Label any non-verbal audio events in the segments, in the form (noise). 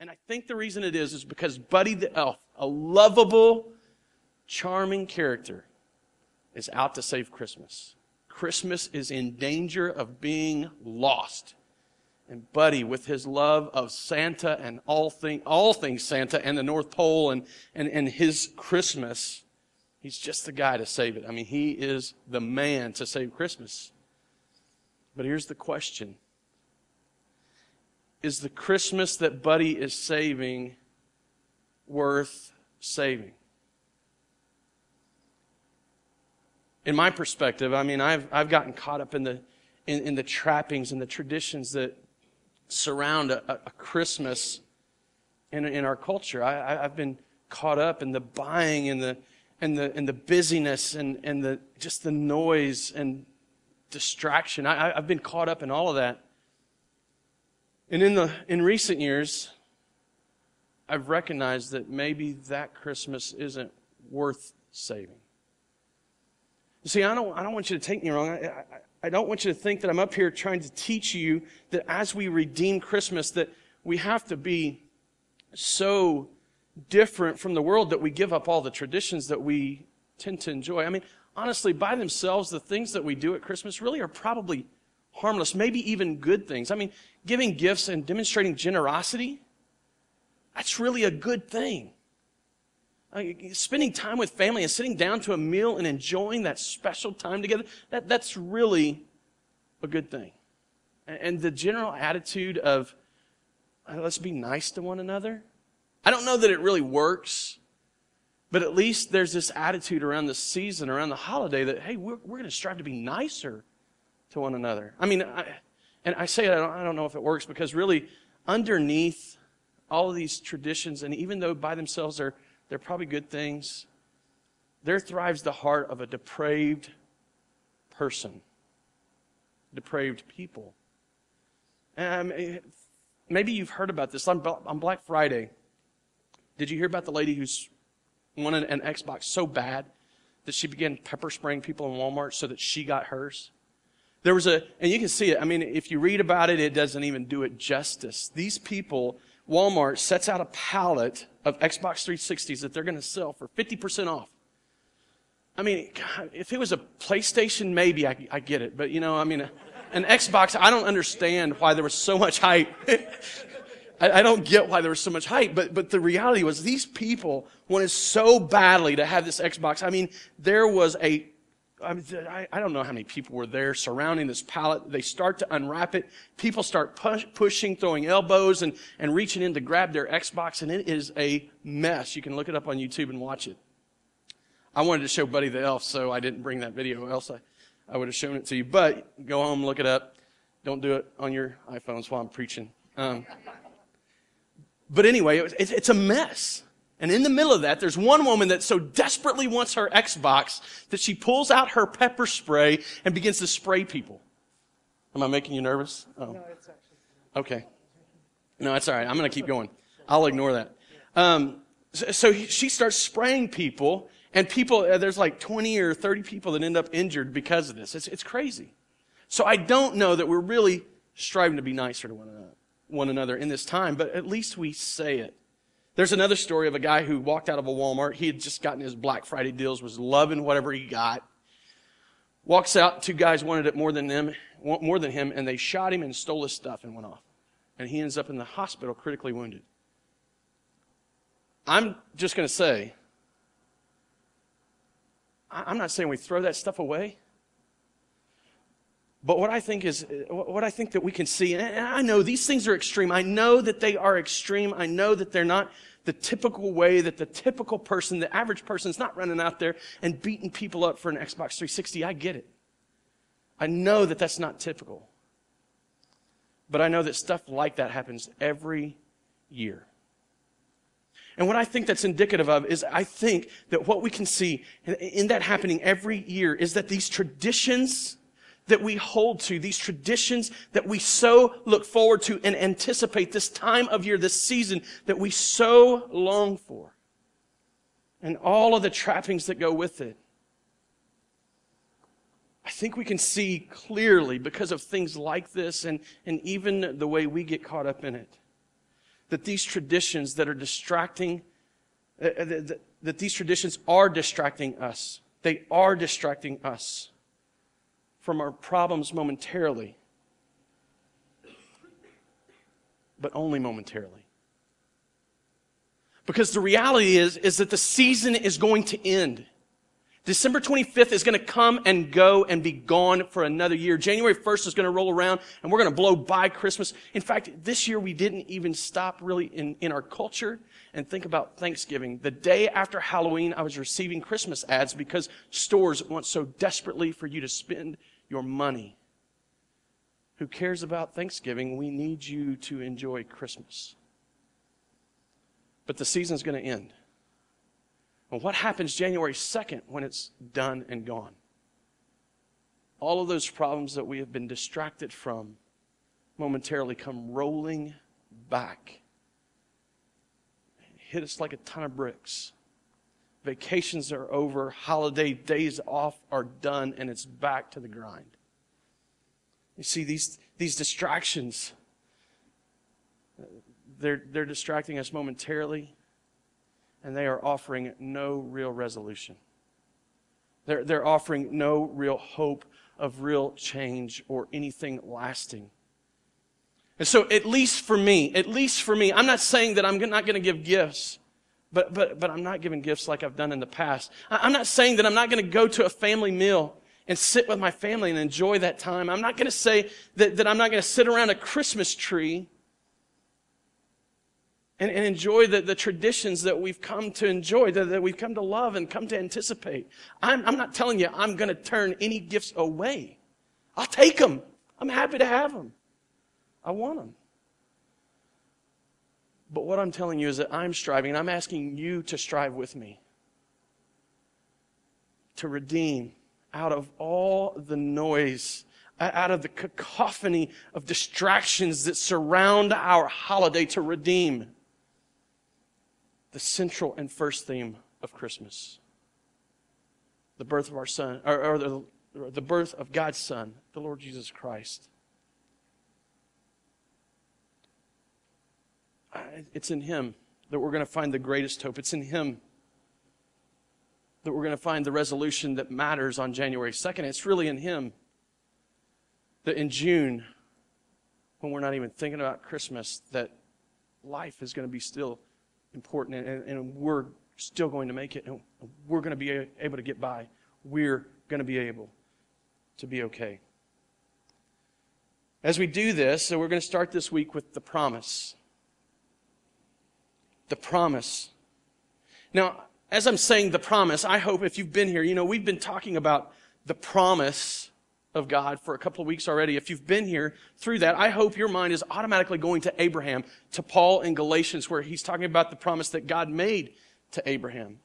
And I think the reason it is is because Buddy the Elf, a lovable, charming character, is out to save Christmas. Christmas is in danger of being lost. And Buddy, with his love of Santa and all, thing, all things Santa and the North Pole and, and, and his Christmas, he's just the guy to save it. I mean, he is the man to save Christmas. But here's the question Is the Christmas that Buddy is saving worth saving? In my perspective, I mean, I've, I've gotten caught up in the, in, in the trappings and the traditions that surround a, a Christmas in, in our culture. I, I've been caught up in the buying and the, and the, and the busyness and, and the, just the noise and distraction. I, I've been caught up in all of that. And in, the, in recent years, I've recognized that maybe that Christmas isn't worth saving. You see, I don't, I don't want you to take me wrong. I, I, I don't want you to think that I'm up here trying to teach you that as we redeem Christmas, that we have to be so different from the world that we give up all the traditions that we tend to enjoy. I mean, honestly, by themselves, the things that we do at Christmas really are probably harmless, maybe even good things. I mean, giving gifts and demonstrating generosity, that's really a good thing. spending time with family and sitting down to a meal and enjoying that special time together, that, that's really a good thing. And, and the general attitude of, uh, let's be nice to one another, I don't know that it really works but at least there's this attitude around the season, around the holiday that, hey, we're, we're going to strive to be nicer to one another. I mean, I, and I say I don't, I don't know if it works because really underneath all of these traditions, and even though by themselves they're, they're probably good things, there thrives the heart of a depraved person, depraved people. Um, maybe you've heard about this on, on Black Friday. Did you hear about the lady who's wanted an Xbox so bad that she began pepper spraying people in Walmart so that she got hers. There was a, and you can see it. I mean, if you read about it, it doesn't even do it justice. These people, Walmart sets out a pallet of Xbox 360s that they're going to sell for 50% off. I mean, if it was a PlayStation, maybe I, I get it. But, you know, I mean, an Xbox, I don't understand why there was so much hype (laughs) I, I don't get why there was so much hype, but, but the reality was these people wanted so badly to have this Xbox. I mean, there was a I, mean, I, I, don't know how many people were there surrounding this pallet. They start to unwrap it. People start push, pushing, throwing elbows, and, and reaching in to grab their Xbox, and it is a mess. You can look it up on YouTube and watch it. I wanted to show Buddy the Elf, so I didn't bring that video, else I, I would have shown it to you. But go home, look it up. Don't do it on your iPhones while I'm preaching. Um, but anyway, it's, it's a mess. And in the middle of that, there's one woman that so desperately wants her Xbox that she pulls out her pepper spray and begins to spray people. Am I making you nervous? Oh. No, it's actually. Okay. No, that's all right. I'm going to keep going. I'll ignore that. Um, so, so she starts spraying people, and people, uh, there's like 20 or 30 people that end up injured because of this. It's, it's crazy. So I don't know that we're really striving to be nicer to one another one another in this time, but at least we say it. There's another story of a guy who walked out of a Walmart. He had just gotten his Black Friday deals, was loving whatever he got. Walks out, two guys wanted it more than them, more than him, and they shot him and stole his stuff and went off. And he ends up in the hospital critically wounded. I'm just going to say, I'm not saying we throw that stuff away. But what I think is, what I think that we can see, and I know these things are extreme. I know that they are extreme. I know that they're not the typical way that the typical person, the average person is not running out there and beating people up for an Xbox 360. I get it. I know that that's not typical. But I know that stuff like that happens every year. And what I think that's indicative of is I think that what we can see in that happening every year is that these traditions that we hold to, these traditions that we so look forward to and anticipate this time of year, this season that we so long for, and all of the trappings that go with it. I think we can see clearly because of things like this and, and even the way we get caught up in it that these traditions that are distracting, uh, uh that, that these traditions are distracting us. They are distracting us from our problems momentarily, but only momentarily. Because the reality is, is that the season is going to end. December 25th is going to come and go and be gone for another year. January 1st is going to roll around and we're going to blow by Christmas. In fact, this year we didn't even stop really in, in our culture and think about Thanksgiving. The day after Halloween, I was receiving Christmas ads because stores want so desperately for you to spend your money. Who cares about Thanksgiving? We need you to enjoy Christmas. But the season's going to end. And what happens January 2nd when it's done and gone? All of those problems that we have been distracted from momentarily come rolling back. Hit us like a ton of bricks. Vacations are over, holiday days off are done, and it's back to the grind. You see, these, these distractions, they're, they're distracting us momentarily, and they are offering no real resolution. They're, they're offering no real hope of real change or anything lasting. And so, at least for me, at least for me, I'm not saying that I'm not going to give gifts, but, but, but I'm not giving gifts like I've done in the past. I'm not saying that I'm not going to go to a family meal and sit with my family and enjoy that time. I'm not going to say that, that I'm not going to sit around a Christmas tree and, and enjoy the, the traditions that we've come to enjoy, that, that we've come to love and come to anticipate. I'm, I'm not telling you I'm going to turn any gifts away. I'll take them. I'm happy to have them. I want them. But what I'm telling you is that I'm striving, and I'm asking you to strive with me to redeem out of all the noise out of the cacophony of distractions that surround our holiday to redeem the central and first theme of Christmas the birth of our Son, or, or the, the birth of God's Son, the Lord Jesus Christ. It's in Him that we're going to find the greatest hope. It's in Him that we're going to find the resolution that matters on January 2nd. It's really in Him that in June, when we're not even thinking about Christmas, that life is going to be still important, and, and we're still going to make it, and we're going to be able to get by. We're going to be able to be okay. As we do this, so we're going to start this week with the promise. The promise. Now, as I'm saying the promise, I hope if you've been here, you know, we've been talking about the promise of God for a couple of weeks already. If you've been here through that, I hope your mind is automatically going to Abraham, to Paul in Galatians, where he's talking about the promise that God made to Abraham.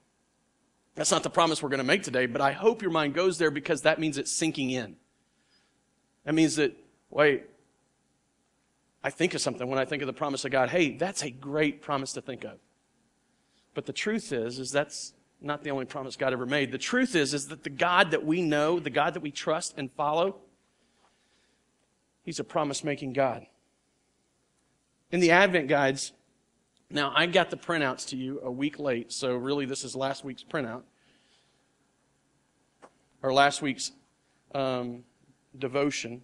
That's not the promise we're going to make today, but I hope your mind goes there because that means it's sinking in. That means that, wait, I think of something when I think of the promise of God. Hey, that's a great promise to think of. But the truth is, is that's not the only promise God ever made. The truth is, is that the God that we know, the God that we trust and follow, He's a promise making God. In the Advent guides, now I got the printouts to you a week late, so really this is last week's printout, or last week's um, devotion.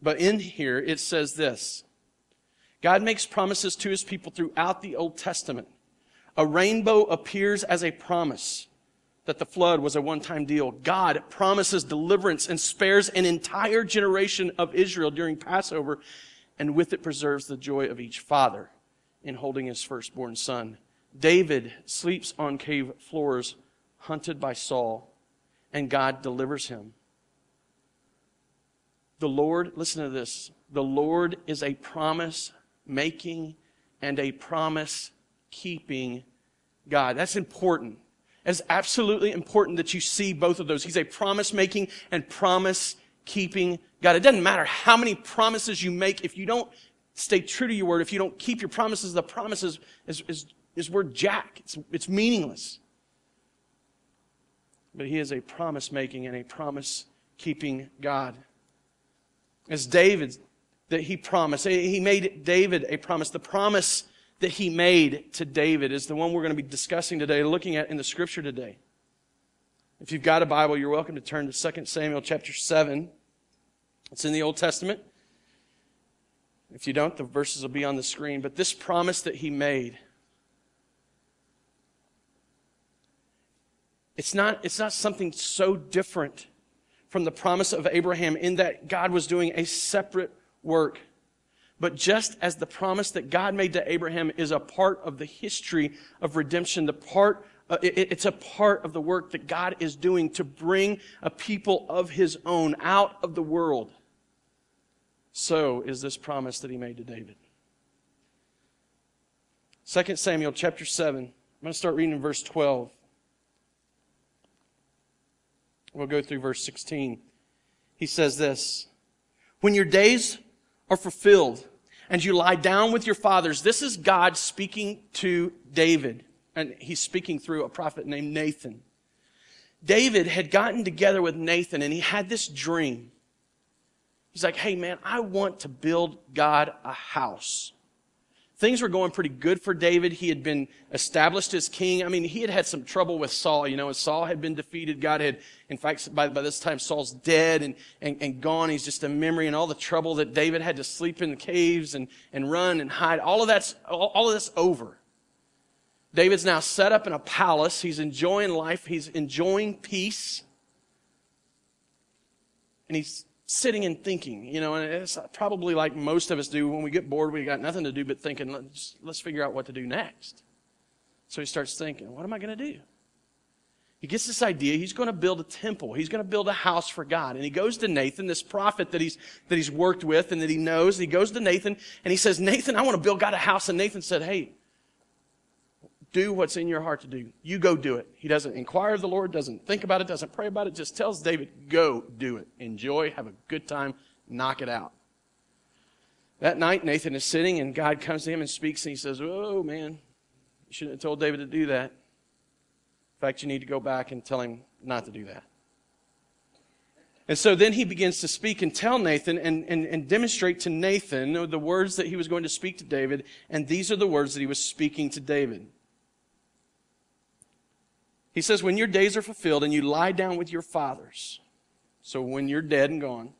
But in here it says this God makes promises to His people throughout the Old Testament. A rainbow appears as a promise that the flood was a one time deal. God promises deliverance and spares an entire generation of Israel during Passover, and with it preserves the joy of each father in holding his firstborn son. David sleeps on cave floors, hunted by Saul, and God delivers him. The Lord, listen to this, the Lord is a promise making and a promise keeping God. That's important. It's absolutely important that you see both of those. He's a promise making and promise keeping God. It doesn't matter how many promises you make if you don't stay true to your word, if you don't keep your promises, the promises is, is, is word jack. It's, it's meaningless. But he is a promise making and a promise keeping God. As David, that he promised, he made David a promise. The promise that he made to David is the one we're going to be discussing today, looking at in the scripture today. If you've got a Bible, you're welcome to turn to 2 Samuel chapter 7. It's in the Old Testament. If you don't, the verses will be on the screen. But this promise that he made, it's not, it's not something so different from the promise of Abraham in that God was doing a separate work. But just as the promise that God made to Abraham is a part of the history of redemption, the part uh, it, it's a part of the work that God is doing to bring a people of his own out of the world. So is this promise that he made to David. 2 Samuel chapter 7. I'm going to start reading in verse 12. We'll go through verse 16. He says this When your days are fulfilled and you lie down with your fathers, this is God speaking to David and he's speaking through a prophet named Nathan. David had gotten together with Nathan and he had this dream. He's like, hey man, I want to build God a house. Things were going pretty good for David. He had been established as king. I mean, he had had some trouble with Saul, you know, and Saul had been defeated. God had, in fact, by, by this time, Saul's dead and, and, and gone. He's just a memory and all the trouble that David had to sleep in the caves and, and run and hide. All of that's, all, all of that's over. David's now set up in a palace. He's enjoying life. He's enjoying peace. And he's sitting and thinking, you know, and it's probably like most of us do when we get bored, we got nothing to do but thinking, let's, let's figure out what to do next. So he starts thinking, what am I going to do? He gets this idea. He's going to build a temple. He's going to build a house for God. And he goes to Nathan, this prophet that he's, that he's worked with and that he knows. He goes to Nathan and he says, Nathan, I want to build God a house. And Nathan said, Hey, do what's in your heart to do. You go do it. He doesn't inquire of the Lord, doesn't think about it, doesn't pray about it, just tells David, go do it. Enjoy, have a good time, knock it out. That night, Nathan is sitting and God comes to him and speaks and he says, Oh man, you shouldn't have told David to do that. In fact, you need to go back and tell him not to do that. And so then he begins to speak and tell Nathan and, and, and demonstrate to Nathan the words that he was going to speak to David. And these are the words that he was speaking to David. He says, when your days are fulfilled and you lie down with your fathers, so when you're dead and gone,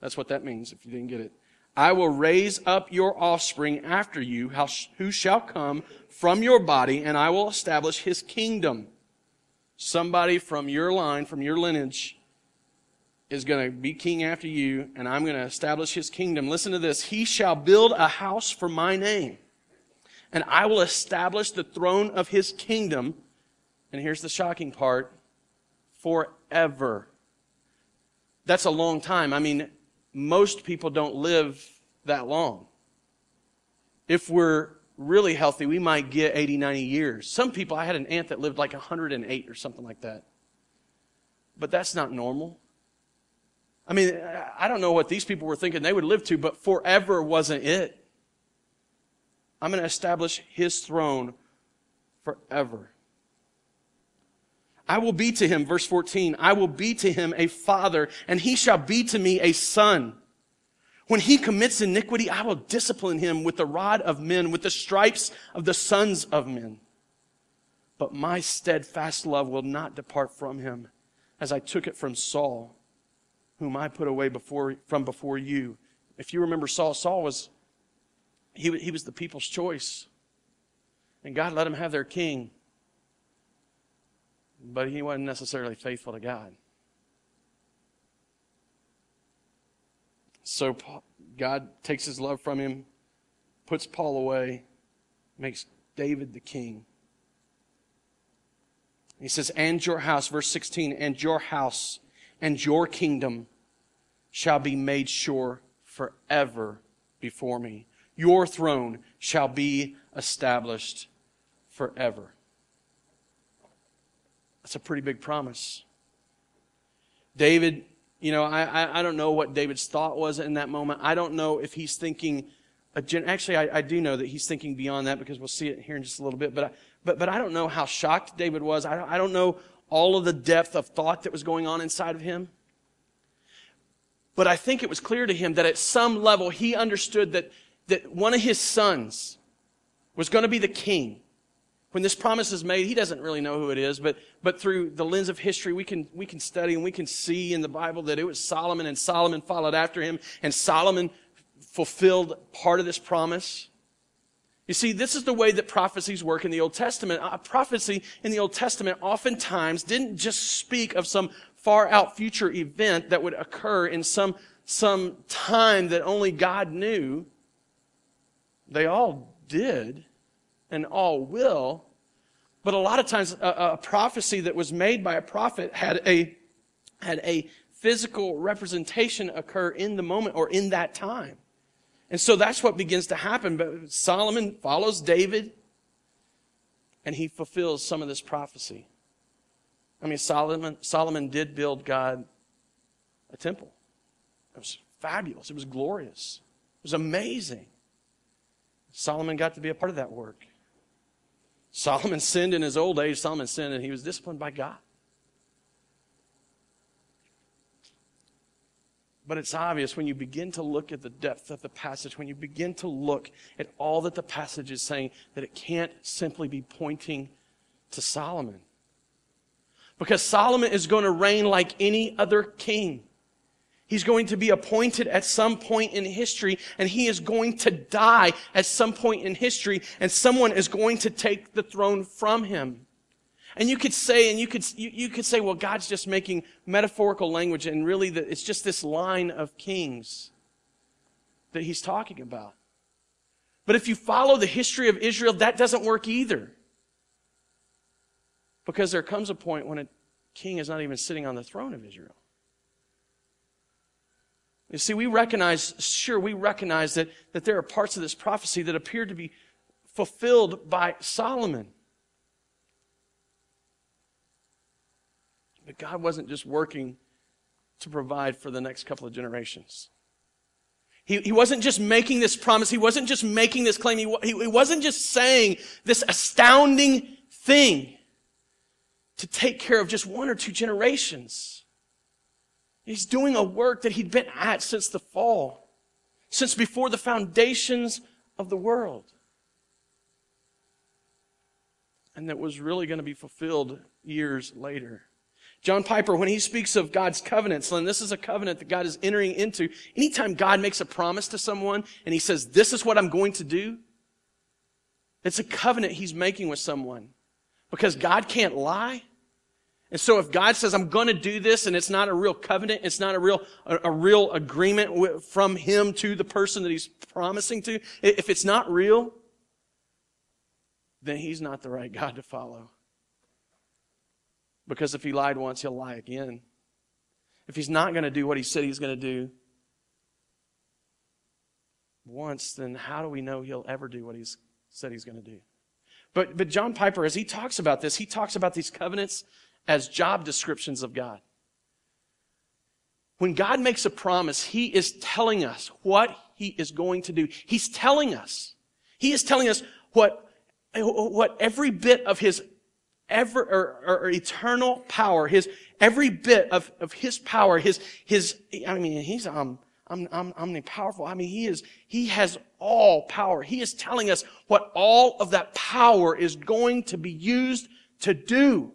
that's what that means if you didn't get it. I will raise up your offspring after you, who shall come from your body, and I will establish his kingdom. Somebody from your line, from your lineage, is going to be king after you, and I'm going to establish his kingdom. Listen to this. He shall build a house for my name, and I will establish the throne of his kingdom and here's the shocking part forever. That's a long time. I mean, most people don't live that long. If we're really healthy, we might get 80, 90 years. Some people, I had an aunt that lived like 108 or something like that. But that's not normal. I mean, I don't know what these people were thinking they would live to, but forever wasn't it. I'm going to establish his throne forever. I will be to him, verse 14, I will be to him a father, and he shall be to me a son. When he commits iniquity, I will discipline him with the rod of men, with the stripes of the sons of men. But my steadfast love will not depart from him, as I took it from Saul, whom I put away before, from before you. If you remember Saul, Saul was, he, he was the people's choice. And God let him have their king but he wasn't necessarily faithful to God. So God takes his love from him, puts Paul away, makes David the king. He says, And your house, verse 16, and your house and your kingdom shall be made sure forever before me. Your throne shall be established forever. That's a pretty big promise. David, you know, I, I, I, don't know what David's thought was in that moment. I don't know if he's thinking, actually, I, I do know that he's thinking beyond that because we'll see it here in just a little bit. But I, but, but I don't know how shocked David was. I, I don't know all of the depth of thought that was going on inside of him. But I think it was clear to him that at some level he understood that, that one of his sons was going to be the king. When this promise is made, he doesn't really know who it is, but, but through the lens of history, we can, we can study and we can see in the Bible that it was Solomon and Solomon followed after him and Solomon fulfilled part of this promise. You see, this is the way that prophecies work in the Old Testament. A prophecy in the Old Testament oftentimes didn't just speak of some far out future event that would occur in some, some time that only God knew. They all did and all will. But a lot of times, a, a prophecy that was made by a prophet had a, had a physical representation occur in the moment or in that time. And so that's what begins to happen. But Solomon follows David and he fulfills some of this prophecy. I mean, Solomon, Solomon did build God a temple. It was fabulous. It was glorious. It was amazing. Solomon got to be a part of that work. Solomon sinned in his old age. Solomon sinned and he was disciplined by God. But it's obvious when you begin to look at the depth of the passage, when you begin to look at all that the passage is saying, that it can't simply be pointing to Solomon. Because Solomon is going to reign like any other king. He's going to be appointed at some point in history and he is going to die at some point in history and someone is going to take the throne from him. And you could say, and you could, you, you could say, well, God's just making metaphorical language and really the, it's just this line of kings that he's talking about. But if you follow the history of Israel, that doesn't work either. Because there comes a point when a king is not even sitting on the throne of Israel. You see, we recognize, sure, we recognize that, that there are parts of this prophecy that appear to be fulfilled by Solomon. But God wasn't just working to provide for the next couple of generations. He, he wasn't just making this promise. He wasn't just making this claim. He, he, he wasn't just saying this astounding thing to take care of just one or two generations. He's doing a work that he'd been at since the fall, since before the foundations of the world. And that was really going to be fulfilled years later. John Piper, when he speaks of God's covenants, and this is a covenant that God is entering into, anytime God makes a promise to someone and he says, this is what I'm going to do, it's a covenant he's making with someone. Because God can't lie. And so if God says, I'm going to do this and it's not a real covenant, it's not a real, a, a real agreement from him to the person that he's promising to, if it's not real, then he's not the right God to follow. Because if he lied once, he'll lie again. If he's not going to do what he said he's going to do once, then how do we know he'll ever do what he's said he's going to do? But, but John Piper, as he talks about this, he talks about these covenants as job descriptions of God. When God makes a promise, He is telling us what He is going to do. He's telling us. He is telling us what, what every bit of His ever, or, or, eternal power, His, every bit of, of His power, His, His, I mean, He's, um, I'm, I'm, I'm powerful. I mean, He is, He has all power. He is telling us what all of that power is going to be used to do.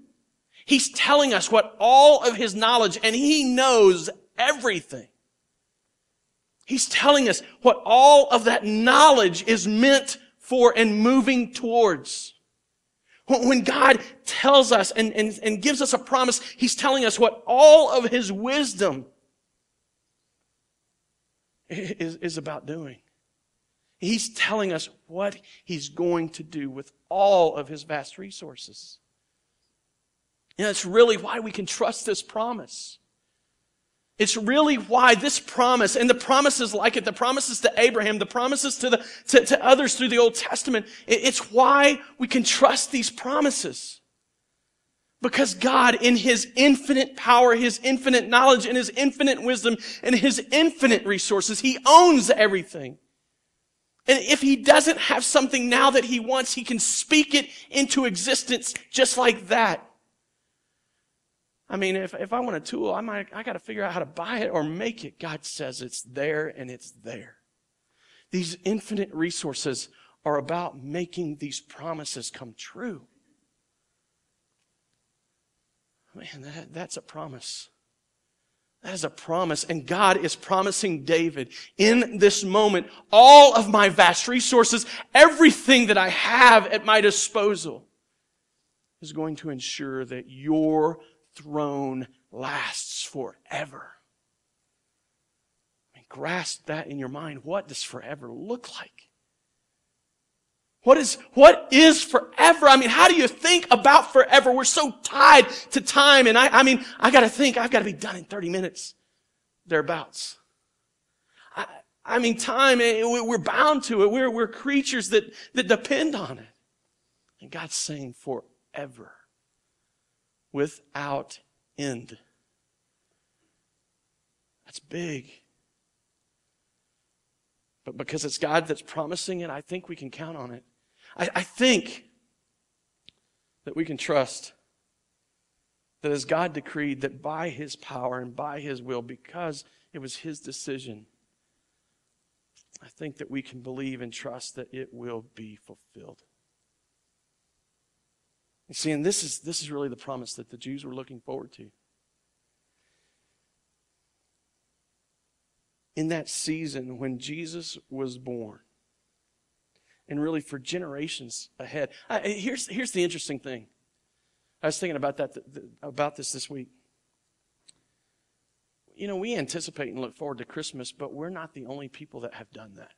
He's telling us what all of his knowledge, and he knows everything. He's telling us what all of that knowledge is meant for and moving towards. When God tells us and, and, and gives us a promise, He's telling us what all of His wisdom is, is about doing. He's telling us what He's going to do with all of His vast resources. And that's really why we can trust this promise. It's really why this promise and the promises like it, the promises to Abraham, the promises to the, to, to others through the Old Testament, it, it's why we can trust these promises. Because God, in His infinite power, His infinite knowledge, and His infinite wisdom, and His infinite resources, He owns everything. And if He doesn't have something now that He wants, He can speak it into existence just like that. I mean, if, if I want a tool, I might, I got to figure out how to buy it or make it. God says it's there and it's there. These infinite resources are about making these promises come true. Man, that, that's a promise. That is a promise. And God is promising David in this moment, all of my vast resources, everything that I have at my disposal is going to ensure that your throne lasts forever. I mean, grasp that in your mind. What does forever look like? What is, what is forever? I mean, how do you think about forever? We're so tied to time. And I, I mean, I gotta think, I've gotta be done in 30 minutes. Thereabouts. I, I mean, time, eh, we're bound to it. We're, we're creatures that, that depend on it. And God's saying forever. Without end. That's big. But because it's God that's promising it, I think we can count on it. I, I think that we can trust that as God decreed that by His power and by His will, because it was His decision, I think that we can believe and trust that it will be fulfilled. You see, and this is, this is really the promise that the Jews were looking forward to. In that season when Jesus was born, and really for generations ahead. I, here's, here's the interesting thing. I was thinking about that about this this week. You know, we anticipate and look forward to Christmas, but we're not the only people that have done that.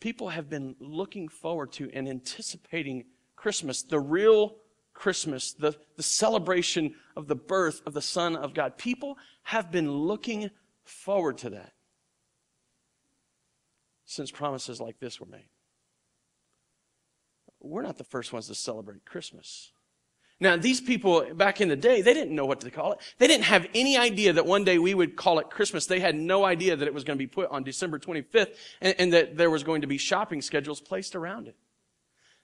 People have been looking forward to and anticipating Christmas, the real Christmas, the, the celebration of the birth of the Son of God. People have been looking forward to that since promises like this were made. We're not the first ones to celebrate Christmas. Now, these people back in the day, they didn't know what to call it. They didn't have any idea that one day we would call it Christmas. They had no idea that it was going to be put on December 25th and, and that there was going to be shopping schedules placed around it.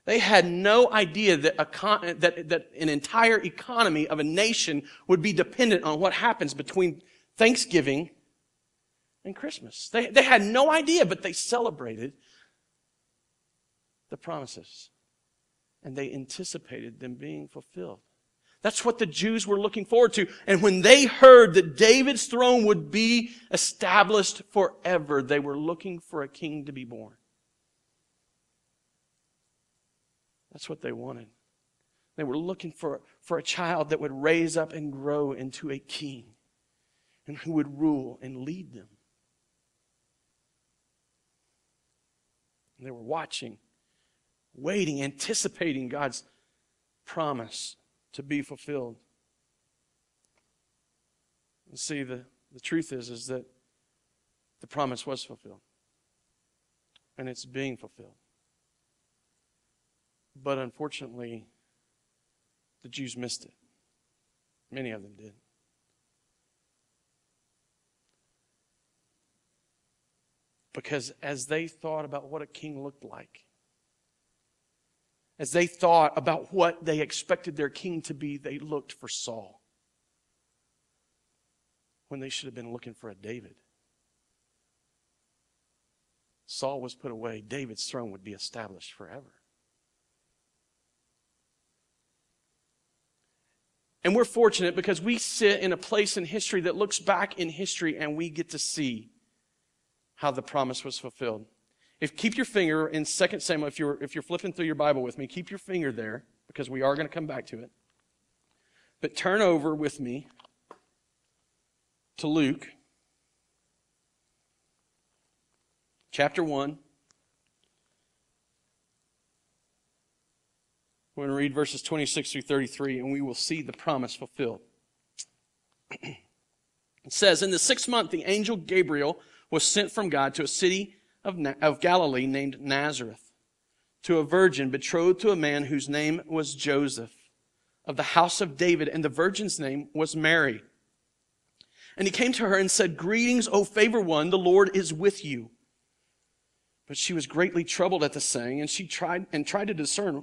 They had no idea that, a, that, that an entire economy of a nation would be dependent on what happens between Thanksgiving and Christmas. They, they had no idea, but they celebrated the promises. And they anticipated them being fulfilled. That's what the Jews were looking forward to. And when they heard that David's throne would be established forever, they were looking for a king to be born. That's what they wanted. They were looking for, for a child that would raise up and grow into a king and who would rule and lead them. And they were watching, waiting, anticipating God's promise to be fulfilled. And see, the, the truth is, is that the promise was fulfilled. And it's being fulfilled. But unfortunately, the Jews missed it. Many of them did. Because as they thought about what a king looked like, as they thought about what they expected their king to be, they looked for Saul when they should have been looking for a David. Saul was put away, David's throne would be established forever. And we're fortunate because we sit in a place in history that looks back in history and we get to see how the promise was fulfilled. If keep your finger in 2 Samuel, if you're if you're flipping through your Bible with me, keep your finger there because we are going to come back to it. But turn over with me to Luke chapter 1. We're going to read verses 26 through 33, and we will see the promise fulfilled. (clears throat) it says, In the sixth month, the angel Gabriel was sent from God to a city of, of Galilee named Nazareth, to a virgin betrothed to a man whose name was Joseph, of the house of David, and the virgin's name was Mary. And he came to her and said, Greetings, O favored one, the Lord is with you. But she was greatly troubled at the saying, and she tried and tried to discern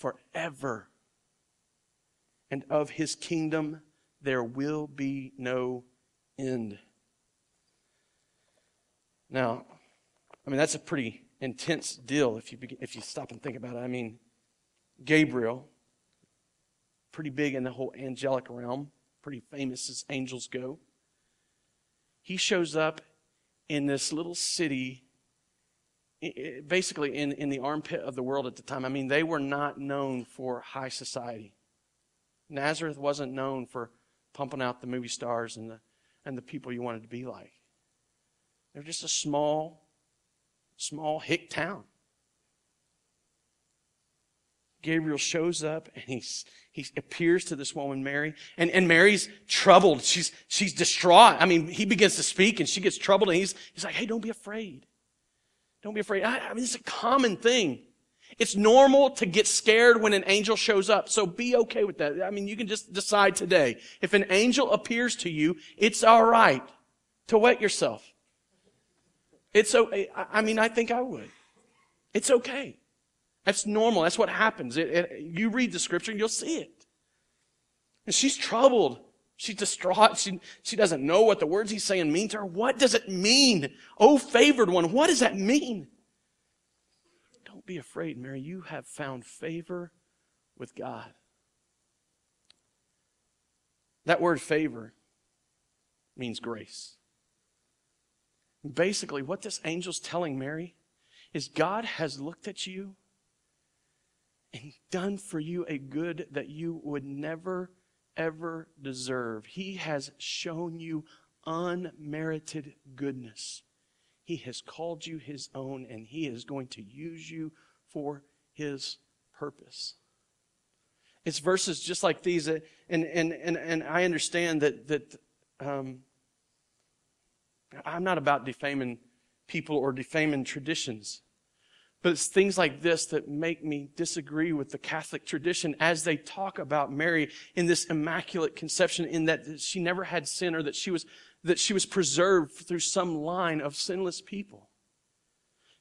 forever. And of his kingdom there will be no end. Now, I mean, that's a pretty intense deal if you, if you stop and think about it. I mean, Gabriel, pretty big in the whole angelic realm, pretty famous as angels go. He shows up in this little city, basically in, in the armpit of the world at the time. I mean, they were not known for high society. Nazareth wasn't known for pumping out the movie stars and the, and the people you wanted to be like. They're just a small, small hick town. Gabriel shows up and he's, he appears to this woman, Mary, and, and Mary's troubled. She's, she's distraught. I mean, he begins to speak and she gets troubled and he's, he's like, hey, don't be afraid. Don't be afraid. I, I mean, it's a common thing. It's normal to get scared when an angel shows up. So be okay with that. I mean, you can just decide today. If an angel appears to you, it's all right to wet yourself. It's so, I mean, I think I would. It's okay. That's normal. That's what happens. It, it, you read the scripture and you'll see it. And she's troubled. She's distraught. She, she doesn't know what the words he's saying mean to her. What does it mean? Oh, favored one, what does that mean? Don't be afraid, Mary. You have found favor with God. That word favor means grace. Basically, what this angel's telling Mary is God has looked at you and done for you a good that you would never, ever deserve. He has shown you unmerited goodness. He has called you His own, and He is going to use you for His purpose. It's verses just like these, and, and, and, and I understand that, that um, I'm not about defaming people or defaming traditions. But it's things like this that make me disagree with the Catholic tradition as they talk about Mary in this immaculate conception in that she never had sin or that she was, that she was preserved through some line of sinless people.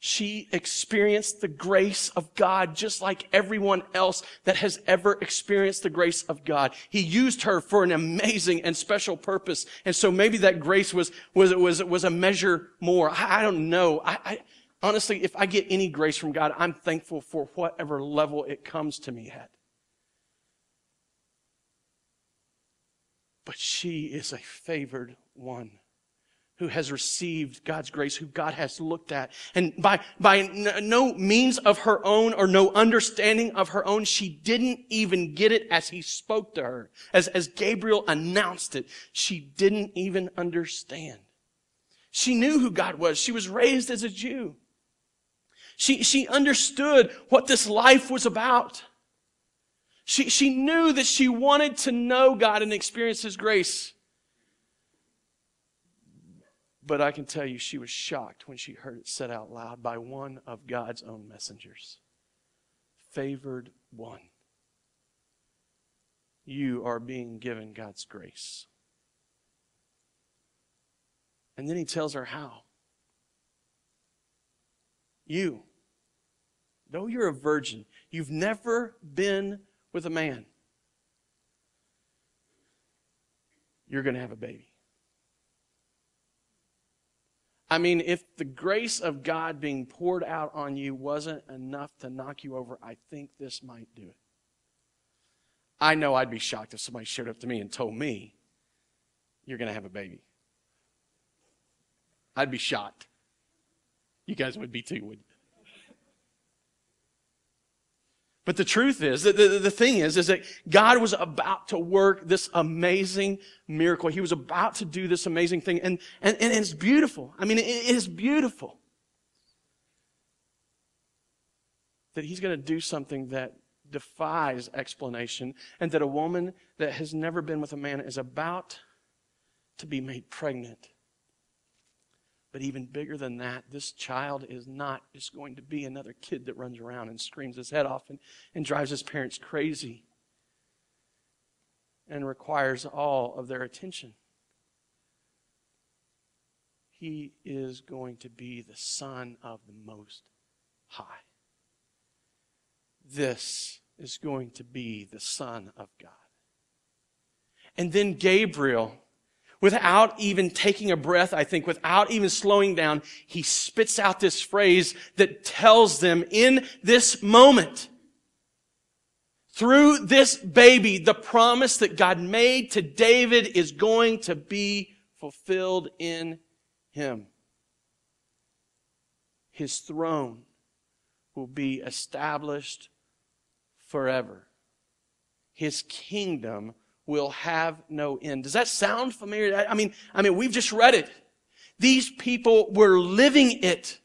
She experienced the grace of God just like everyone else that has ever experienced the grace of God. He used her for an amazing and special purpose. And so maybe that grace was, was, was, was a measure more. I, I don't know. I, I, honestly, if I get any grace from God, I'm thankful for whatever level it comes to me at. But she is a favored one who has received God's grace, who God has looked at. And by, by no means of her own or no understanding of her own, she didn't even get it as he spoke to her. As, as Gabriel announced it, she didn't even understand. She knew who God was. She was raised as a Jew. She, she understood what this life was about. She, she knew that she wanted to know God and experience His grace. But I can tell you, she was shocked when she heard it said out loud by one of God's own messengers. Favored one. You are being given God's grace. And then he tells her how. You, though you're a virgin, you've never been with a man, you're going to have a baby. I mean, if the grace of God being poured out on you wasn't enough to knock you over, I think this might do it. I know I'd be shocked if somebody showed up to me and told me, You're going to have a baby. I'd be shocked. You guys would be too, wouldn't you? But the truth is, the, the, the, thing is, is that God was about to work this amazing miracle. He was about to do this amazing thing. And, and, and it's beautiful. I mean, it, it is beautiful. That He's going to do something that defies explanation and that a woman that has never been with a man is about to be made pregnant But even bigger than that, this child is not just going to be another kid that runs around and screams his head off and, and drives his parents crazy and requires all of their attention. He is going to be the Son of the Most High. This is going to be the Son of God. And then Gabriel without even taking a breath, I think, without even slowing down, he spits out this phrase that tells them in this moment, through this baby, the promise that God made to David is going to be fulfilled in him. His throne will be established forever. His kingdom will have no end. Does that sound familiar? I mean, I mean, we've just read it. These people were living it.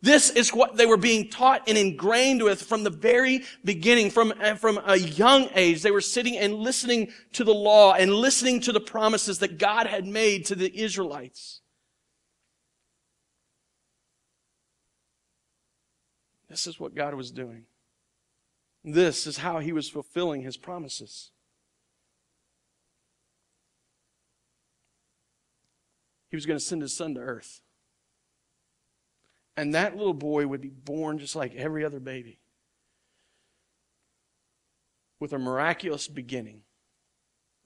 This is what they were being taught and ingrained with from the very beginning, from, from a young age. They were sitting and listening to the law and listening to the promises that God had made to the Israelites. This is what God was doing. This is how he was fulfilling his promises. He was going to send his son to earth. And that little boy would be born just like every other baby with a miraculous beginning,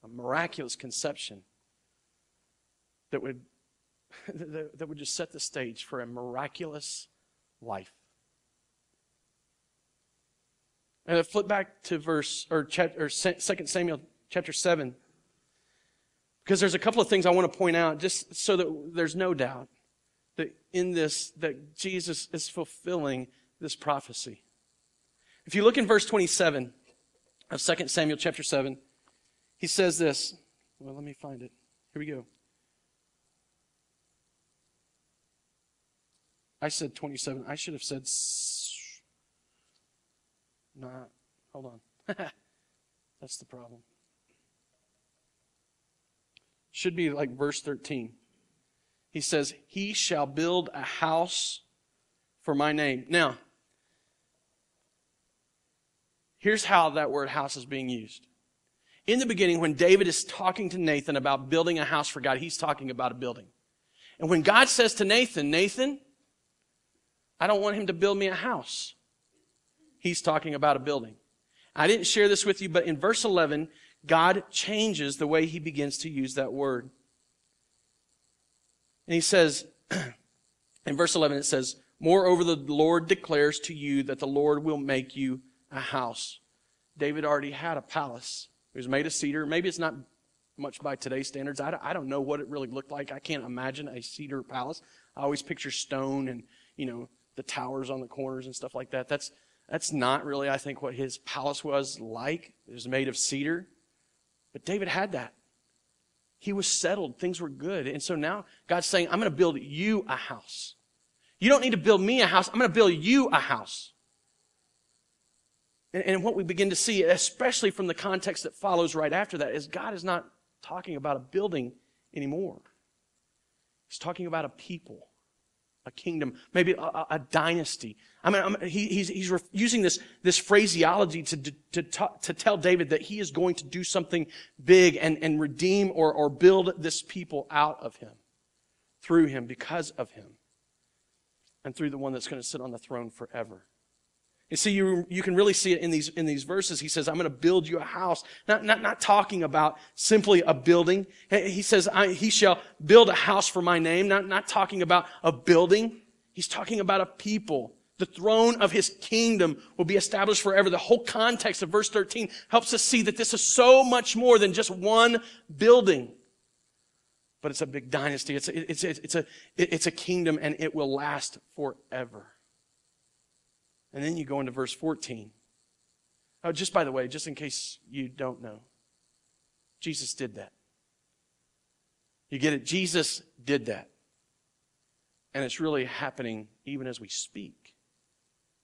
a miraculous conception that would, (laughs) that would just set the stage for a miraculous life. And I flip back to verse or, chapter, or 2 Samuel chapter 7. Because there's a couple of things I want to point out just so that there's no doubt that in this, that Jesus is fulfilling this prophecy. If you look in verse 27 of 2 Samuel chapter 7, he says this. Well, let me find it. Here we go. I said 27. I should have said. Not. Hold on. (laughs) That's the problem. Should be like verse 13. He says, He shall build a house for my name. Now, here's how that word house is being used. In the beginning, when David is talking to Nathan about building a house for God, he's talking about a building. And when God says to Nathan, Nathan, I don't want him to build me a house, he's talking about a building. I didn't share this with you, but in verse 11, God changes the way he begins to use that word. And he says, (clears throat) in verse 11, it says, Moreover, the Lord declares to you that the Lord will make you a house. David already had a palace. It was made of cedar. Maybe it's not much by today's standards. I don't know what it really looked like. I can't imagine a cedar palace. I always picture stone and, you know, the towers on the corners and stuff like that. That's, that's not really, I think, what his palace was like. It was made of cedar. But David had that. He was settled. Things were good. And so now God's saying, I'm going to build you a house. You don't need to build me a house. I'm going to build you a house. And, and what we begin to see, especially from the context that follows right after that, is God is not talking about a building anymore. He's talking about a people a kingdom, maybe a, a dynasty. I mean, I'm, he, he's, he's using this, this phraseology to, to, to, to tell David that he is going to do something big and, and redeem or, or build this people out of him, through him, because of him, and through the one that's going to sit on the throne forever. You see, you, you can really see it in these, in these verses. He says, I'm going to build you a house. Not, not, not talking about simply a building. He says, he shall build a house for my name. Not, not talking about a building. He's talking about a people. The throne of his kingdom will be established forever. The whole context of verse 13 helps us see that this is so much more than just one building. But it's a big dynasty. It's a, it's, it's, a, it's a kingdom and it will last forever. And then you go into verse 14. Oh, just by the way, just in case you don't know, Jesus did that. You get it? Jesus did that. And it's really happening even as we speak.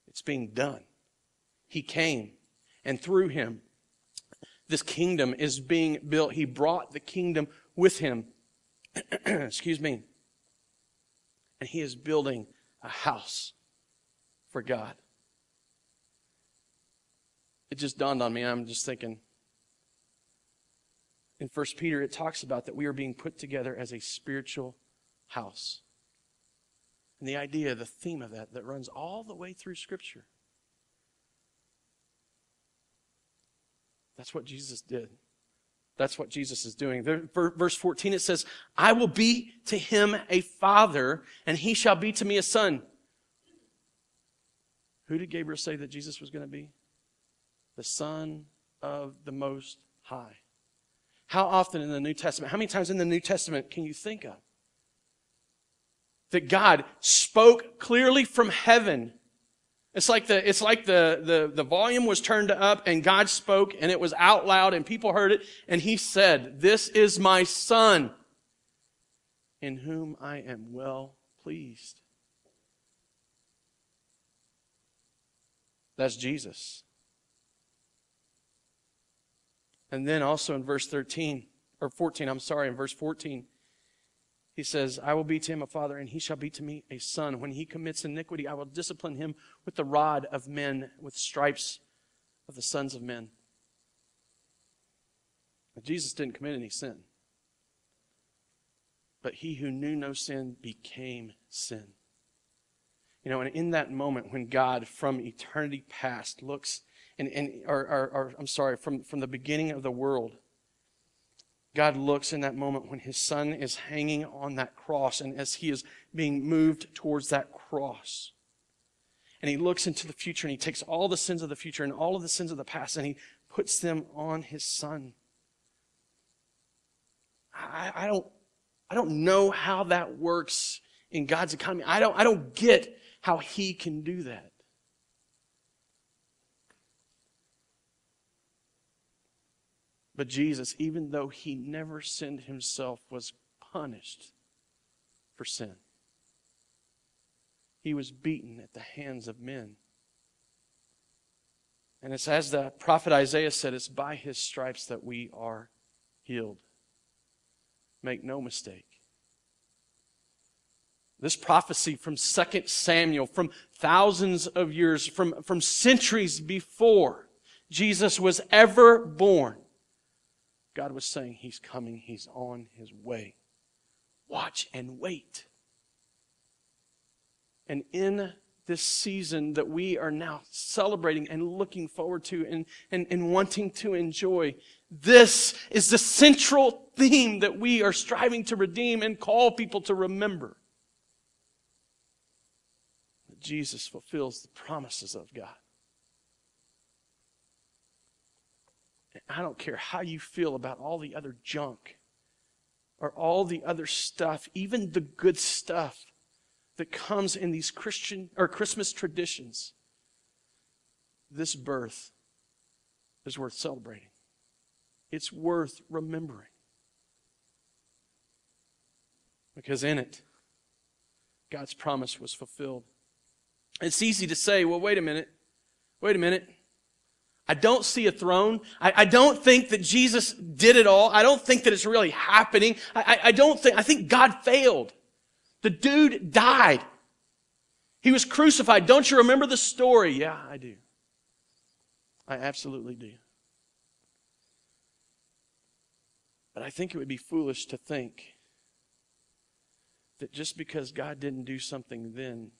It's being done. He came, and through him, this kingdom is being built. He brought the kingdom with him. (clears throat) Excuse me. and he is building a house for God. It just dawned on me. I'm just thinking. In First Peter, it talks about that we are being put together as a spiritual house. And the idea, the theme of that, that runs all the way through Scripture. That's what Jesus did. That's what Jesus is doing. Verse 14, it says, I will be to him a father, and he shall be to me a son. Who did Gabriel say that Jesus was going to be? The Son of the Most High. How often in the New Testament, how many times in the New Testament can you think of? That God spoke clearly from heaven it's like the, it's like the, the, the volume was turned up and God spoke and it was out loud and people heard it and he said, this is my son in whom I am well pleased. That's Jesus. And then also in verse 13, or 14, I'm sorry, in verse 14, he says, I will be to him a father, and he shall be to me a son. When he commits iniquity, I will discipline him with the rod of men, with stripes of the sons of men. But Jesus didn't commit any sin. But he who knew no sin became sin. You know, and in that moment when God from eternity past looks, and, and or, or, or I'm sorry, from, from the beginning of the world, God looks in that moment when his son is hanging on that cross and as he is being moved towards that cross. And he looks into the future and he takes all the sins of the future and all of the sins of the past and he puts them on his son. I, I don't, I don't know how that works in God's economy. I don't, I don't get how he can do that. But Jesus, even though he never sinned himself, was punished for sin. He was beaten at the hands of men. And it's as the prophet Isaiah said, it's by his stripes that we are healed. Make no mistake. This prophecy from 2 Samuel, from thousands of years, from, from centuries before Jesus was ever born, God was saying, He's coming, He's on His way. Watch and wait. And in this season that we are now celebrating and looking forward to and, and, and wanting to enjoy, this is the central theme that we are striving to redeem and call people to remember. That Jesus fulfills the promises of God. I don't care how you feel about all the other junk or all the other stuff, even the good stuff that comes in these Christian or Christmas traditions. This birth is worth celebrating. It's worth remembering. Because in it, God's promise was fulfilled. It's easy to say, well, wait a minute. Wait a minute. I don't see a throne. I, I, don't think that Jesus did it all. I don't think that it's really happening. I, I, I don't think, I think God failed. The dude died. He was crucified. Don't you remember the story? Yeah, I do. I absolutely do. But I think it would be foolish to think that just because God didn't do something then,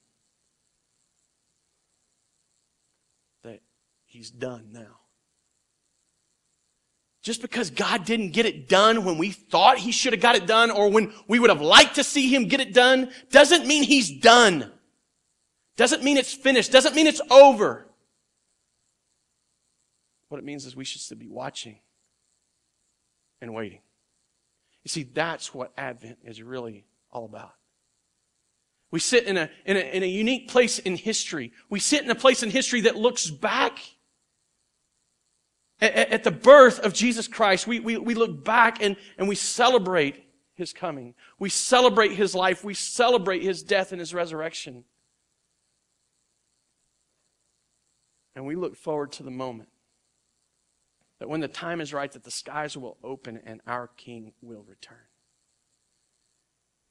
He's done now. Just because God didn't get it done when we thought He should have got it done or when we would have liked to see Him get it done doesn't mean He's done. Doesn't mean it's finished. Doesn't mean it's over. What it means is we should still be watching and waiting. You see, that's what Advent is really all about. We sit in a, in a, in a unique place in history. We sit in a place in history that looks back at, the birth of Jesus Christ, we, we, we look back and, and we celebrate his coming. We celebrate his life. We celebrate his death and his resurrection. And we look forward to the moment that when the time is right, that the skies will open and our King will return.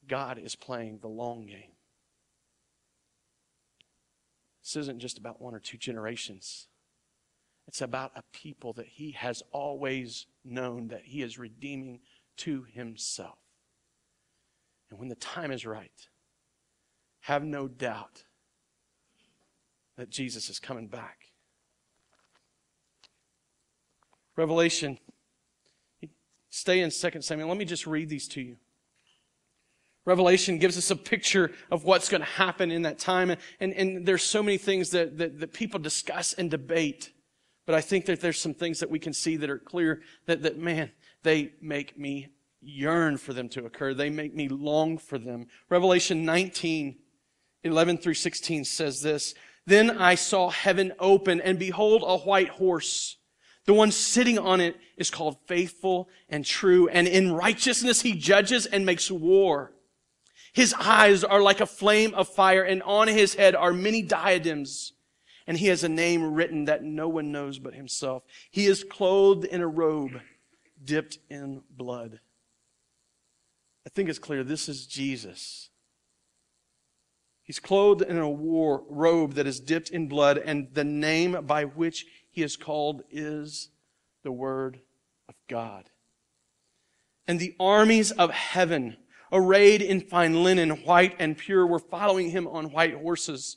God is playing the long game. This isn't just about one or two generations. It's about a people that he has always known that he is redeeming to himself. And when the time is right, have no doubt that Jesus is coming back. Revelation, stay in 2 Samuel. Let me just read these to you. Revelation gives us a picture of what's going to happen in that time. And, and and there's so many things that, that, that people discuss and debate. But I think that there's some things that we can see that are clear that, that man, they make me yearn for them to occur. They make me long for them. Revelation 19, 11 through 16 says this. Then I saw heaven open and behold a white horse. The one sitting on it is called faithful and true and in righteousness he judges and makes war. His eyes are like a flame of fire and on his head are many diadems and he has a name written that no one knows but himself. He is clothed in a robe dipped in blood. I think it's clear this is Jesus. He's clothed in a war robe that is dipped in blood, and the name by which he is called is the Word of God. And the armies of heaven, arrayed in fine linen, white and pure, were following him on white horses.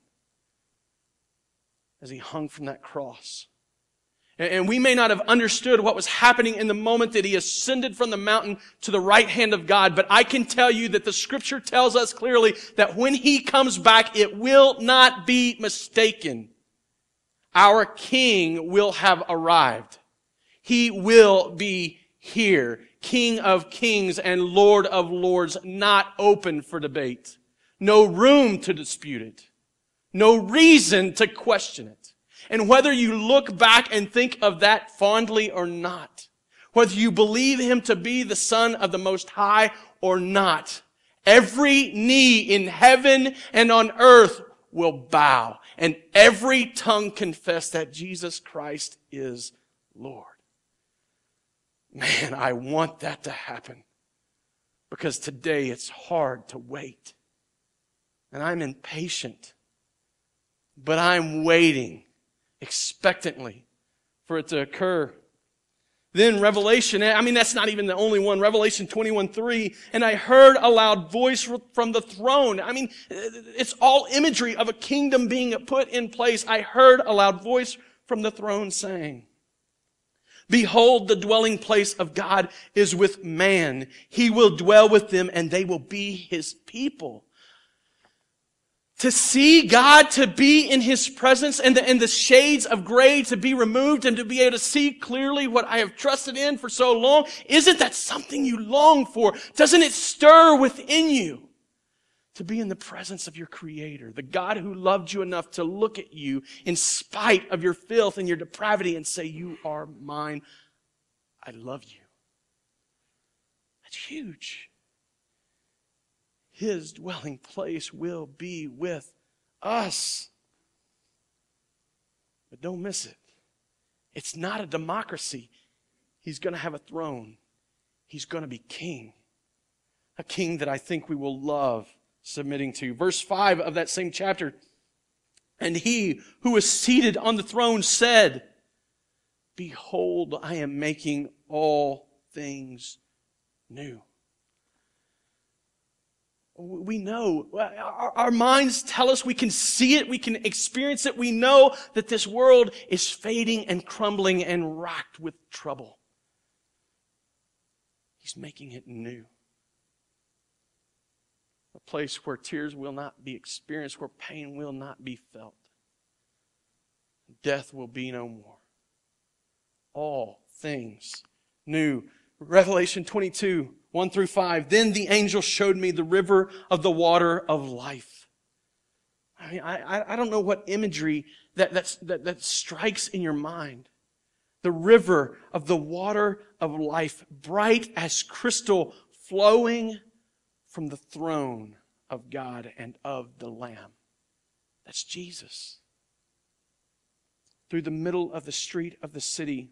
as he hung from that cross. And we may not have understood what was happening in the moment that he ascended from the mountain to the right hand of God, but I can tell you that the scripture tells us clearly that when he comes back, it will not be mistaken. Our king will have arrived. He will be here. King of kings and Lord of lords, not open for debate. No room to dispute it. No reason to question it. And whether you look back and think of that fondly or not, whether you believe him to be the son of the most high or not, every knee in heaven and on earth will bow and every tongue confess that Jesus Christ is Lord. Man, I want that to happen because today it's hard to wait and I'm impatient but I'm waiting expectantly for it to occur. Then Revelation, I mean, that's not even the only one. Revelation 21, 3. And I heard a loud voice from the throne. I mean, it's all imagery of a kingdom being put in place. I heard a loud voice from the throne saying, Behold, the dwelling place of God is with man. He will dwell with them and they will be his people to see God, to be in His presence and the, and the shades of gray to be removed and to be able to see clearly what I have trusted in for so long, isn't that something you long for? Doesn't it stir within you to be in the presence of your Creator, the God who loved you enough to look at you in spite of your filth and your depravity and say, you are mine. I love you. That's huge his dwelling place will be with us. But don't miss it. It's not a democracy. He's going to have a throne. He's going to be king. A king that I think we will love submitting to. Verse 5 of that same chapter. And he who was seated on the throne said, Behold, I am making all things new we know. Our, our, minds tell us we can see it, we can experience it. We know that this world is fading and crumbling and racked with trouble. He's making it new. A place where tears will not be experienced, where pain will not be felt. Death will be no more. All things new. Revelation 22 1 through 5. Then the angel showed me the river of the water of life. I mean, I, I don't know what imagery that, that, that strikes in your mind. The river of the water of life, bright as crystal, flowing from the throne of God and of the Lamb. That's Jesus. Through the middle of the street of the city,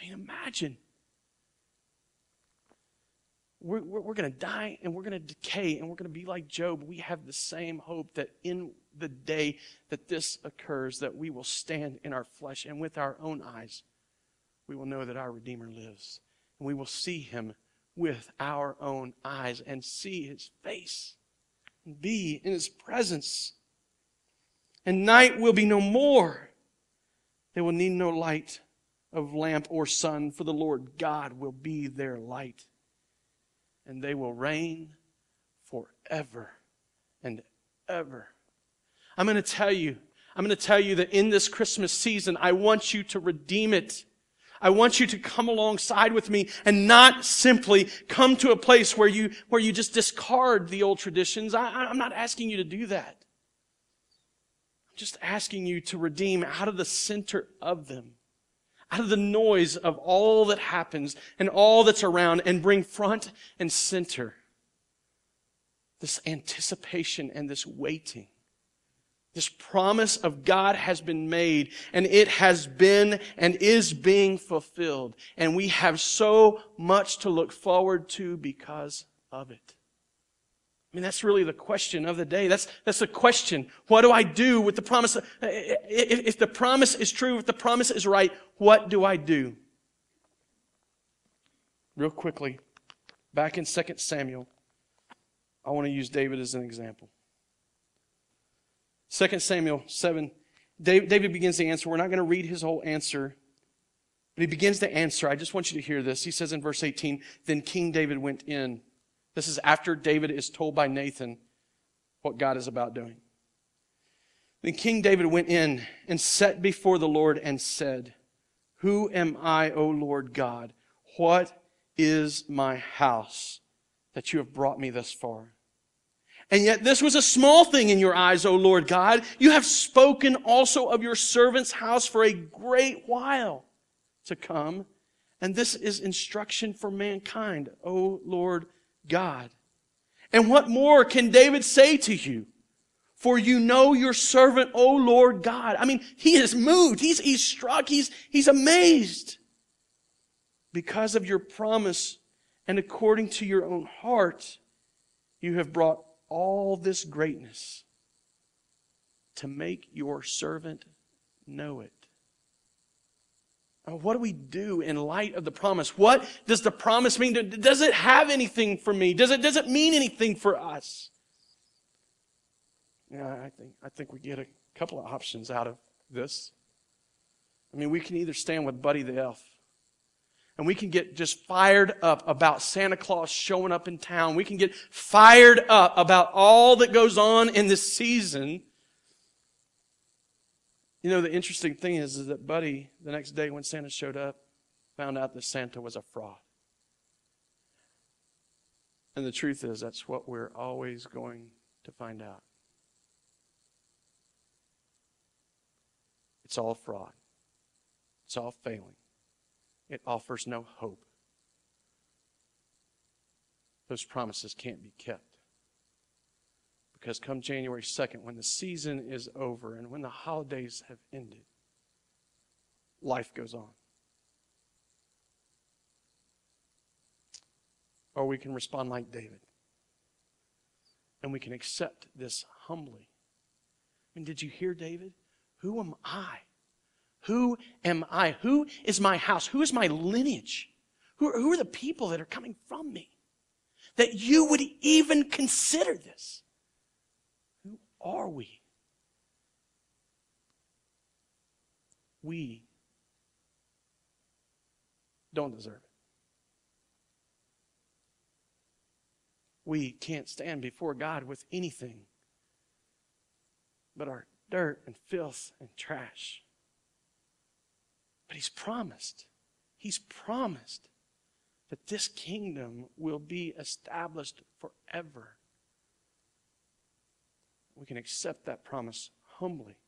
I mean, imagine we're, we're, we're going to die and we're going to decay and we're going to be like Job. We have the same hope that in the day that this occurs, that we will stand in our flesh and with our own eyes, we will know that our Redeemer lives. And we will see him with our own eyes and see his face and be in his presence. And night will be no more. They will need no light of lamp or sun, for the Lord God will be their light and they will reign forever and ever. I'm going to tell you, I'm going to tell you that in this Christmas season, I want you to redeem it. I want you to come alongside with me and not simply come to a place where you, where you just discard the old traditions. I, I'm not asking you to do that. I'm just asking you to redeem out of the center of them out of the noise of all that happens and all that's around and bring front and center this anticipation and this waiting. This promise of God has been made and it has been and is being fulfilled. And we have so much to look forward to because of it. I mean, that's really the question of the day. That's, that's the question. What do I do with the promise? Uh, if, if the promise is true, if the promise is right, what do I do? Real quickly, back in 2 Samuel, I want to use David as an example. 2 Samuel 7, David begins to answer. We're not going to read his whole answer, but he begins to answer. I just want you to hear this. He says in verse 18, Then King David went in this is after David is told by Nathan what God is about doing. Then King David went in and sat before the Lord and said, Who am I, O Lord God? What is my house that you have brought me thus far? And yet this was a small thing in your eyes, O Lord God. You have spoken also of your servant's house for a great while to come. And this is instruction for mankind, O Lord God. And what more can David say to you? For you know your servant, O Lord God. I mean, he is moved. He's, he's struck. He's, he's amazed. Because of your promise and according to your own heart, you have brought all this greatness to make your servant know it. Uh, what do we do in light of the promise? What does the promise mean? Does it have anything for me? Does it, does it mean anything for us? Yeah, I think, I think we get a couple of options out of this. I mean, we can either stand with Buddy the Elf and we can get just fired up about Santa Claus showing up in town. We can get fired up about all that goes on in this season. You know, the interesting thing is, is that Buddy, the next day when Santa showed up, found out that Santa was a fraud. And the truth is, that's what we're always going to find out. It's all fraud. It's all failing. It offers no hope. Those promises can't be kept. Because come January 2nd, when the season is over and when the holidays have ended, life goes on. Or we can respond like David. And we can accept this humbly. Mean, did you hear David? Who am I? Who am I? Who is my house? Who is my lineage? Who, who are the people that are coming from me? That you would even consider this are we? We don't deserve it. We can't stand before God with anything but our dirt and filth and trash. But He's promised, He's promised that this kingdom will be established forever. We can accept that promise humbly.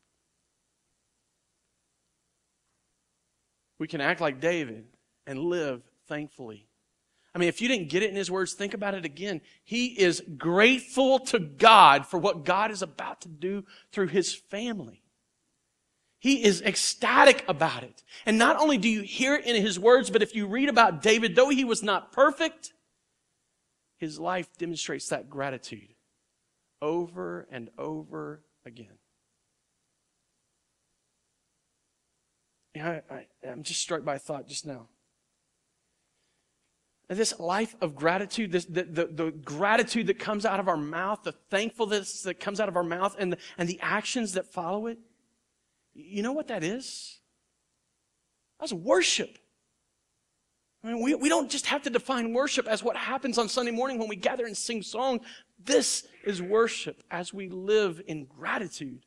We can act like David and live thankfully. I mean, if you didn't get it in his words, think about it again. He is grateful to God for what God is about to do through his family. He is ecstatic about it. And not only do you hear it in his words, but if you read about David, though he was not perfect, his life demonstrates that gratitude over and over again. You I, am just struck by a thought just now. This life of gratitude, this, the, the, the, gratitude that comes out of our mouth, the thankfulness that comes out of our mouth, and the, and the actions that follow it, you know what that is? That's worship. I mean, we, we don't just have to define worship as what happens on Sunday morning when we gather and sing songs. This is worship as we live in gratitude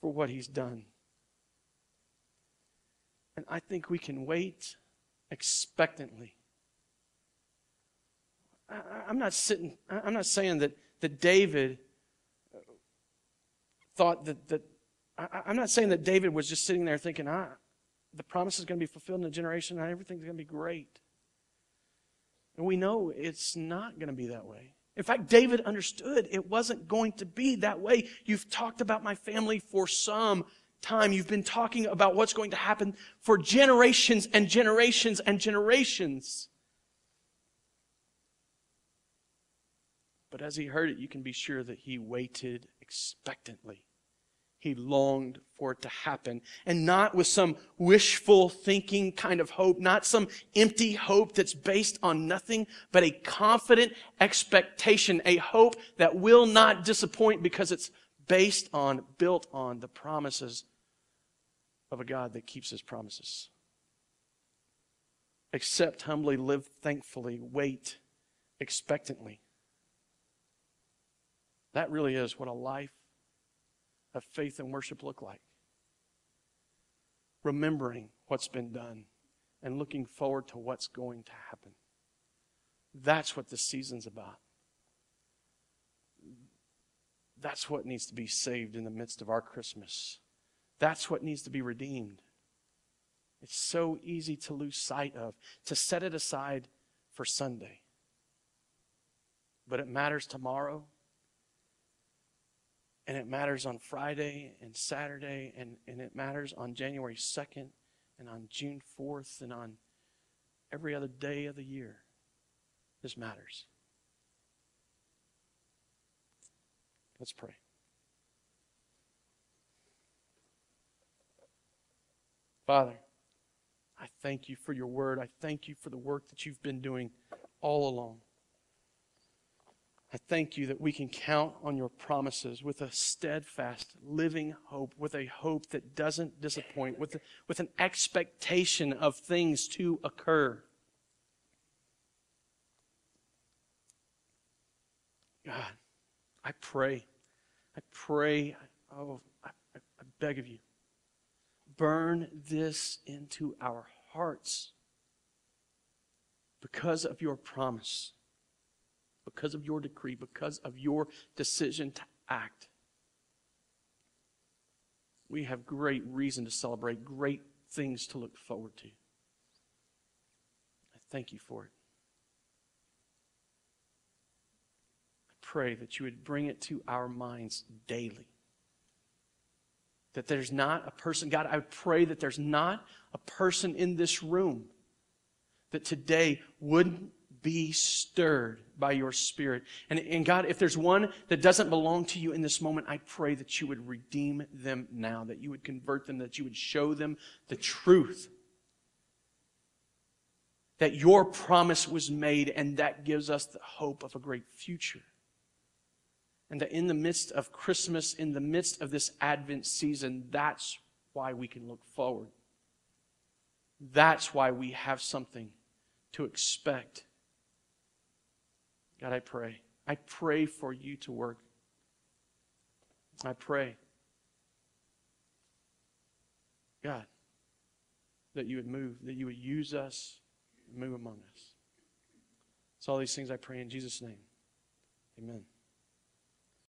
for what He's done. And I think we can wait expectantly I, am not sitting, I'm not saying that, that David thought that, that I, am not saying that David was just sitting there thinking, ah, the promise is going to be fulfilled in a generation and everything's going to be great. And we know it's not going to be that way. In fact, David understood it wasn't going to be that way. You've talked about my family for some time. You've been talking about what's going to happen for generations and generations and generations. But as he heard it, you can be sure that he waited expectantly. He longed for it to happen. And not with some wishful thinking kind of hope, not some empty hope that's based on nothing, but a confident expectation, a hope that will not disappoint because it's based on, built on the promises of a God that keeps his promises. Accept humbly, live thankfully, wait expectantly. That really is what a life of faith and worship look like. Remembering what's been done and looking forward to what's going to happen. That's what this season's about. That's what needs to be saved in the midst of our Christmas. That's what needs to be redeemed. It's so easy to lose sight of, to set it aside for Sunday. But it matters tomorrow and it matters on Friday and Saturday, and, and it matters on January 2nd and on June 4th and on every other day of the year. This matters. Let's pray. Father, I thank you for your word. I thank you for the work that you've been doing all along. I thank you that we can count on your promises with a steadfast, living hope, with a hope that doesn't disappoint, with, with an expectation of things to occur. God, I pray, I pray, oh, I, I beg of you, burn this into our hearts because of your promise because of your decree, because of your decision to act. We have great reason to celebrate, great things to look forward to. I thank you for it. I pray that you would bring it to our minds daily. That there's not a person, God, I pray that there's not a person in this room that today wouldn't be stirred by your spirit. And, and God, if there's one that doesn't belong to you in this moment, I pray that you would redeem them now, that you would convert them, that you would show them the truth. That your promise was made, and that gives us the hope of a great future. And that in the midst of Christmas, in the midst of this Advent season, that's why we can look forward. That's why we have something to expect. God, I pray. I pray for you to work. I pray, God, that you would move, that you would use us, move among us. It's all these things I pray in Jesus' name. Amen.